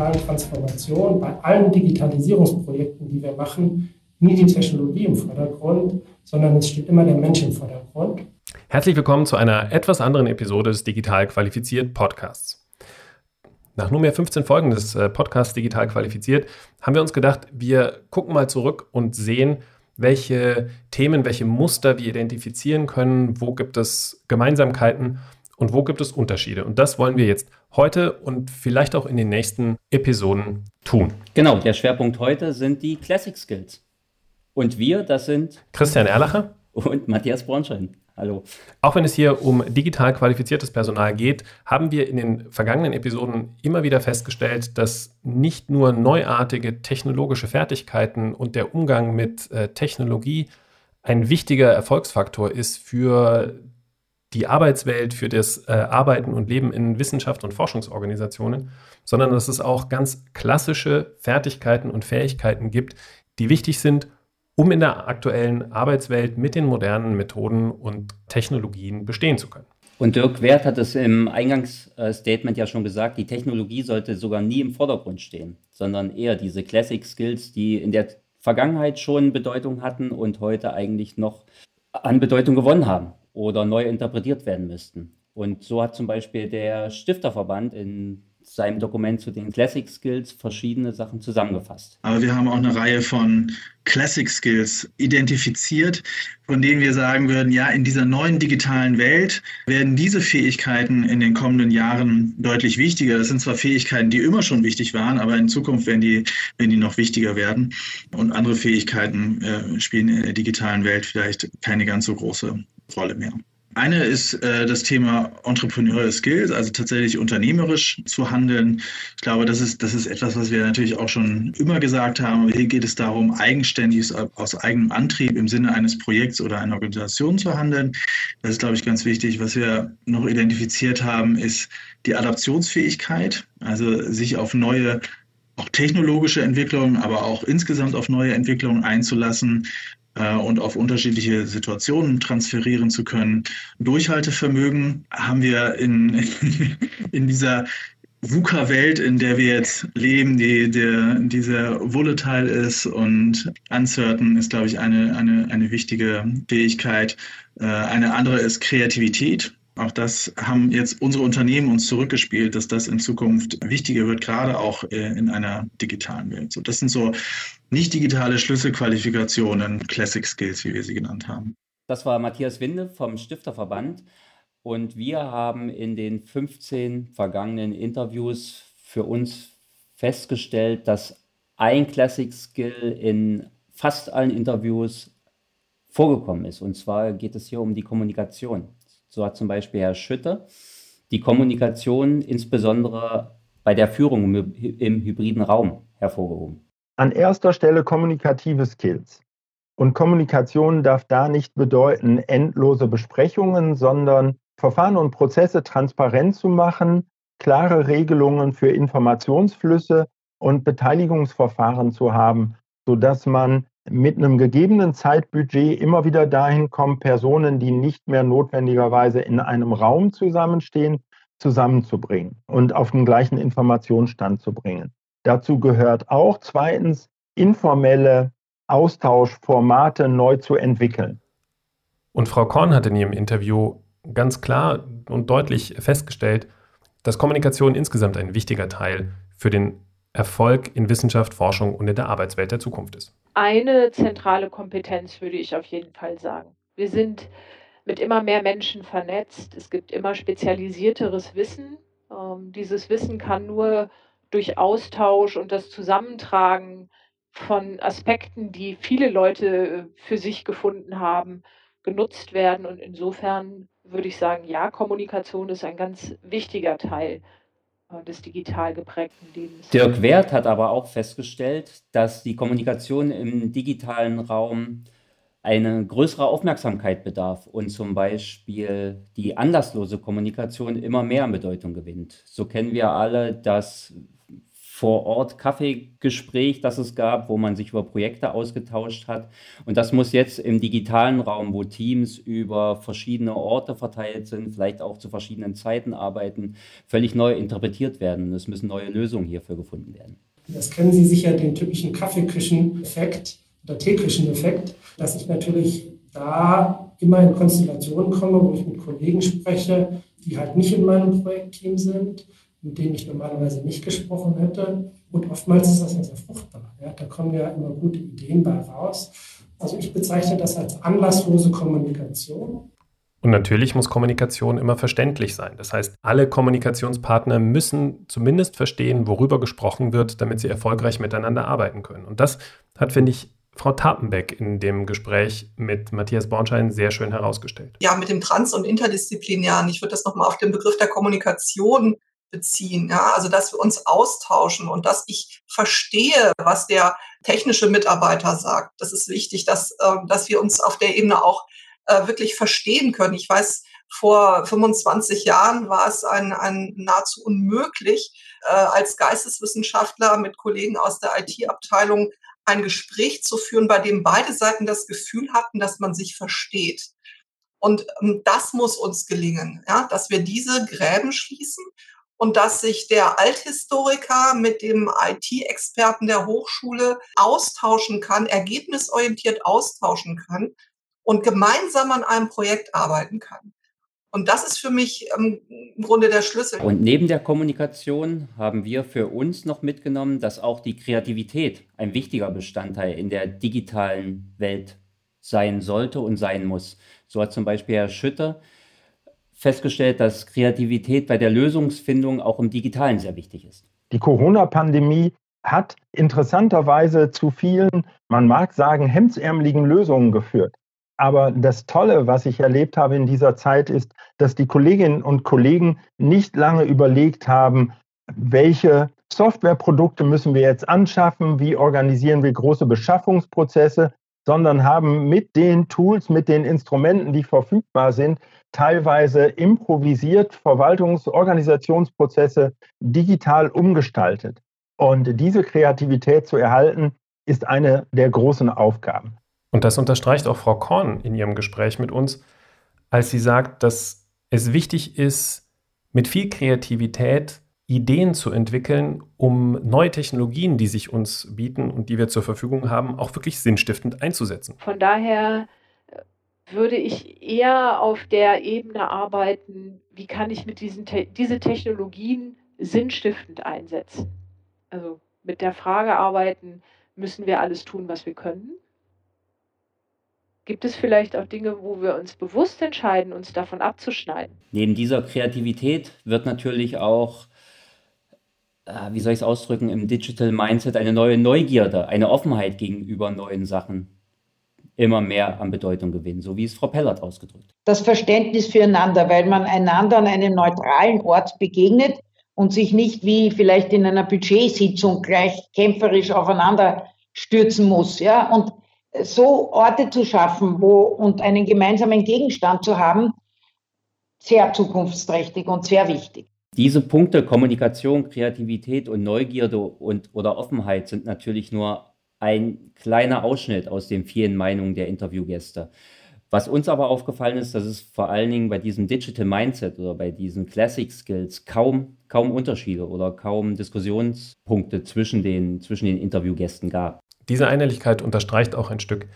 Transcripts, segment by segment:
digitalen Transformation, bei allen Digitalisierungsprojekten, die wir machen, nie die Technologie im Vordergrund, sondern es steht immer der Mensch im Vordergrund. Herzlich willkommen zu einer etwas anderen Episode des Digital Qualifiziert Podcasts. Nach nunmehr 15 Folgen des äh, Podcasts Digital Qualifiziert haben wir uns gedacht, wir gucken mal zurück und sehen, welche Themen, welche Muster wir identifizieren können, wo gibt es Gemeinsamkeiten und wo gibt es Unterschiede. Und das wollen wir jetzt heute und vielleicht auch in den nächsten Episoden tun. Genau, der Schwerpunkt heute sind die Classic Skills. Und wir, das sind Christian Erlacher und Matthias Bornschein. Hallo. Auch wenn es hier um digital qualifiziertes Personal geht, haben wir in den vergangenen Episoden immer wieder festgestellt, dass nicht nur neuartige technologische Fertigkeiten und der Umgang mit äh, Technologie ein wichtiger Erfolgsfaktor ist für die Arbeitswelt, für das äh, Arbeiten und Leben in Wissenschaft und Forschungsorganisationen, sondern dass es auch ganz klassische Fertigkeiten und Fähigkeiten gibt, die wichtig sind, um in der aktuellen Arbeitswelt mit den modernen Methoden und Technologien bestehen zu können. Und Dirk Wert hat es im Eingangsstatement ja schon gesagt, die Technologie sollte sogar nie im Vordergrund stehen, sondern eher diese Classic Skills, die in der Vergangenheit schon Bedeutung hatten und heute eigentlich noch an Bedeutung gewonnen haben oder neu interpretiert werden müssten. Und so hat zum Beispiel der Stifterverband in seinem Dokument zu den Classic Skills verschiedene Sachen zusammengefasst. Aber wir haben auch eine Reihe von Classic Skills identifiziert, von denen wir sagen würden, ja, in dieser neuen digitalen Welt werden diese Fähigkeiten in den kommenden Jahren deutlich wichtiger. Das sind zwar Fähigkeiten, die immer schon wichtig waren, aber in Zukunft werden die, werden die noch wichtiger werden. Und andere Fähigkeiten äh, spielen in der digitalen Welt vielleicht keine ganz so große Rolle mehr. Eine ist äh, das Thema Entrepreneurial Skills, also tatsächlich unternehmerisch zu handeln. Ich glaube, das ist, das ist etwas, was wir natürlich auch schon immer gesagt haben. Hier geht es darum, eigenständig aus eigenem Antrieb im Sinne eines Projekts oder einer Organisation zu handeln. Das ist, glaube ich, ganz wichtig. Was wir noch identifiziert haben, ist die Adaptionsfähigkeit, also sich auf neue auch technologische Entwicklungen, aber auch insgesamt auf neue Entwicklungen einzulassen, und auf unterschiedliche Situationen transferieren zu können. Durchhaltevermögen haben wir in, in dieser VUCA-Welt, in der wir jetzt leben, die, der, die sehr volatile ist und uncertain ist, glaube ich, eine, eine, eine wichtige Fähigkeit. Äh, eine andere ist Kreativität. Auch das haben jetzt unsere Unternehmen uns zurückgespielt, dass das in Zukunft wichtiger wird, gerade auch äh, in einer digitalen Welt. So, das sind so nicht digitale Schlüsselqualifikationen, Classic Skills, wie wir sie genannt haben. Das war Matthias Winde vom Stifterverband. Und wir haben in den 15 vergangenen Interviews für uns festgestellt, dass ein Classic Skill in fast allen Interviews vorgekommen ist. Und zwar geht es hier um die Kommunikation. So hat zum Beispiel Herr Schütte die Kommunikation insbesondere bei der Führung im, hybriden Raum hervorgehoben. An erster Stelle kommunikative Skills. Und Kommunikation darf da nicht bedeuten endlose Besprechungen, sondern Verfahren und Prozesse transparent zu machen, klare Regelungen für Informationsflüsse und Beteiligungsverfahren zu haben, sodass man mit einem gegebenen Zeitbudget immer wieder dahin kommen, Personen, die nicht mehr notwendigerweise in einem Raum zusammenstehen, zusammenzubringen und auf den gleichen Informationsstand zu bringen. Dazu gehört auch zweitens informelle Austauschformate neu zu entwickeln. Und Frau Korn hat in ihrem Interview ganz klar und deutlich festgestellt, dass Kommunikation insgesamt ein wichtiger Teil für den Erfolg in Wissenschaft, Forschung und in der Arbeitswelt der Zukunft ist eine zentrale Kompetenz, würde ich auf jeden Fall sagen. Wir sind mit immer mehr Menschen vernetzt. Es gibt immer spezialisierteres Wissen. Ähm, dieses Wissen kann nur durch Austausch und das Zusammentragen von Aspekten, die viele Leute äh, für sich gefunden haben, genutzt werden. Und insofern würde ich sagen, ja, Kommunikation ist ein ganz wichtiger Teil des digital geprägten Lebens. Dirk Wert hat aber auch festgestellt, dass die Kommunikation im digitalen Raum eine größere Aufmerksamkeit bedarf und zum Beispiel die anlasslose Kommunikation immer mehr an Bedeutung gewinnt. So kennen wir alle das vor Ort Kaffeegespräch, das es gab, wo man sich über Projekte ausgetauscht hat. Und das muss jetzt im digitalen Raum, wo Teams über verschiedene Orte verteilt sind, vielleicht auch zu verschiedenen Zeiten arbeiten, völlig neu interpretiert werden. Es müssen neue Lösungen hierfür gefunden werden. Das kennen Sie sicher, den typischen Kaffeeküchen-Effekt oder Teeküchen-Effekt, dass ich natürlich da immer in Konstellationen komme, wo ich mit Kollegen spreche, die halt nicht in meinem Projektteam sind mit denen ich normalerweise nicht gesprochen hätte. Und oftmals ist das ja sehr fruchtbar. Ja? Da kommen ja immer gute Ideen bei raus. Also ich bezeichne das als anlasslose Kommunikation. Und natürlich muss Kommunikation immer verständlich sein. Das heißt, alle Kommunikationspartner müssen zumindest verstehen, worüber gesprochen wird, damit sie erfolgreich miteinander arbeiten können. Und das hat, finde ich, Frau Tapenbeck in dem Gespräch mit Matthias Bornschein sehr schön herausgestellt. Ja, mit dem Trans- und Interdisziplinären. Ich würde das nochmal auf den Begriff der Kommunikation beziehen. Ja, also dass wir uns austauschen und dass ich verstehe, was der technische Mitarbeiter sagt. Das ist wichtig, dass, äh, dass wir uns auf der Ebene auch äh, wirklich verstehen können. Ich weiß, vor 25 Jahren war es ein, ein nahezu unmöglich, äh, als Geisteswissenschaftler mit Kollegen aus der IT-Abteilung ein Gespräch zu führen, bei dem beide Seiten das Gefühl hatten, dass man sich versteht. Und ähm, das muss uns gelingen, ja, dass wir diese Gräben schließen und dass sich der Althistoriker mit dem IT-Experten der Hochschule austauschen kann, ergebnisorientiert austauschen kann und gemeinsam an einem Projekt arbeiten kann. Und das ist für mich ähm, im Grunde der Schlüssel. Und neben der Kommunikation haben wir für uns noch mitgenommen, dass auch die Kreativität ein wichtiger Bestandteil in der digitalen Welt sein sollte und sein muss. So hat zum Beispiel Herr Schütter festgestellt, dass Kreativität bei der Lösungsfindung auch im Digitalen sehr wichtig ist. Die Corona-Pandemie hat interessanterweise zu vielen, man mag sagen, hemdsärmeligen Lösungen geführt. Aber das Tolle, was ich erlebt habe in dieser Zeit, ist, dass die Kolleginnen und Kollegen nicht lange überlegt haben, welche Softwareprodukte müssen wir jetzt anschaffen, wie organisieren wir große Beschaffungsprozesse, sondern haben mit den Tools, mit den Instrumenten, die verfügbar sind, teilweise improvisiert Verwaltungsorganisationsprozesse digital umgestaltet. Und diese Kreativität zu erhalten, ist eine der großen Aufgaben. Und das unterstreicht auch Frau Korn in ihrem Gespräch mit uns, als sie sagt, dass es wichtig ist, mit viel Kreativität Ideen zu entwickeln, um neue Technologien, die sich uns bieten und die wir zur Verfügung haben, auch wirklich sinnstiftend einzusetzen. Von daher würde ich eher auf der Ebene arbeiten, wie kann ich mit diesen Te diese Technologien sinnstiftend einsetzen. Also mit der Frage arbeiten, müssen wir alles tun, was wir können? Gibt es vielleicht auch Dinge, wo wir uns bewusst entscheiden, uns davon abzuschneiden? Neben dieser Kreativität wird natürlich auch, äh, wie soll ich es ausdrücken, im Digital Mindset eine neue Neugierde, eine Offenheit gegenüber neuen Sachen immer mehr an Bedeutung gewinnen, so wie es Frau Pellert ausgedrückt. Das Verständnis füreinander, weil man einander an einem neutralen Ort begegnet und sich nicht wie vielleicht in einer Budgetsitzung gleich kämpferisch aufeinander stürzen muss, ja, und so Orte zu schaffen, wo und einen gemeinsamen Gegenstand zu haben, sehr zukunftsträchtig und sehr wichtig. Diese Punkte Kommunikation, Kreativität und Neugierde und oder Offenheit sind natürlich nur ein kleiner Ausschnitt aus den vielen Meinungen der Interviewgäste. Was uns aber aufgefallen ist, dass es vor allen Dingen bei diesem Digital Mindset oder bei diesen Classic Skills kaum, kaum Unterschiede oder kaum Diskussionspunkte zwischen den, zwischen den Interviewgästen gab. Diese Einheitlichkeit unterstreicht auch ein Stück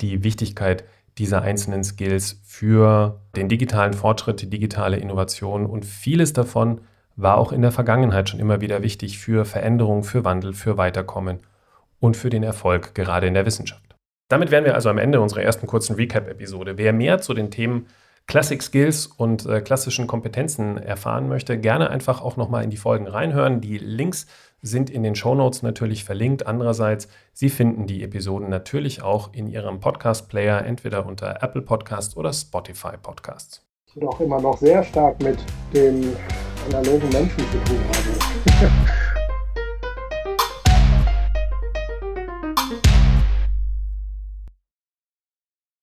die Wichtigkeit dieser einzelnen Skills für den digitalen Fortschritt, die digitale Innovation und vieles davon war auch in der Vergangenheit schon immer wieder wichtig für Veränderung, für Wandel, für Weiterkommen und für den Erfolg gerade in der Wissenschaft. Damit wären wir also am Ende unserer ersten kurzen Recap-Episode. Wer mehr zu den Themen Classic Skills und äh, klassischen Kompetenzen erfahren möchte, gerne einfach auch nochmal in die Folgen reinhören. Die Links sind in den Show Notes natürlich verlinkt. Andererseits, Sie finden die Episoden natürlich auch in Ihrem Podcast-Player, entweder unter Apple Podcast oder Spotify Podcasts. Und auch immer noch sehr stark mit dem analogen Menschen zu tun haben.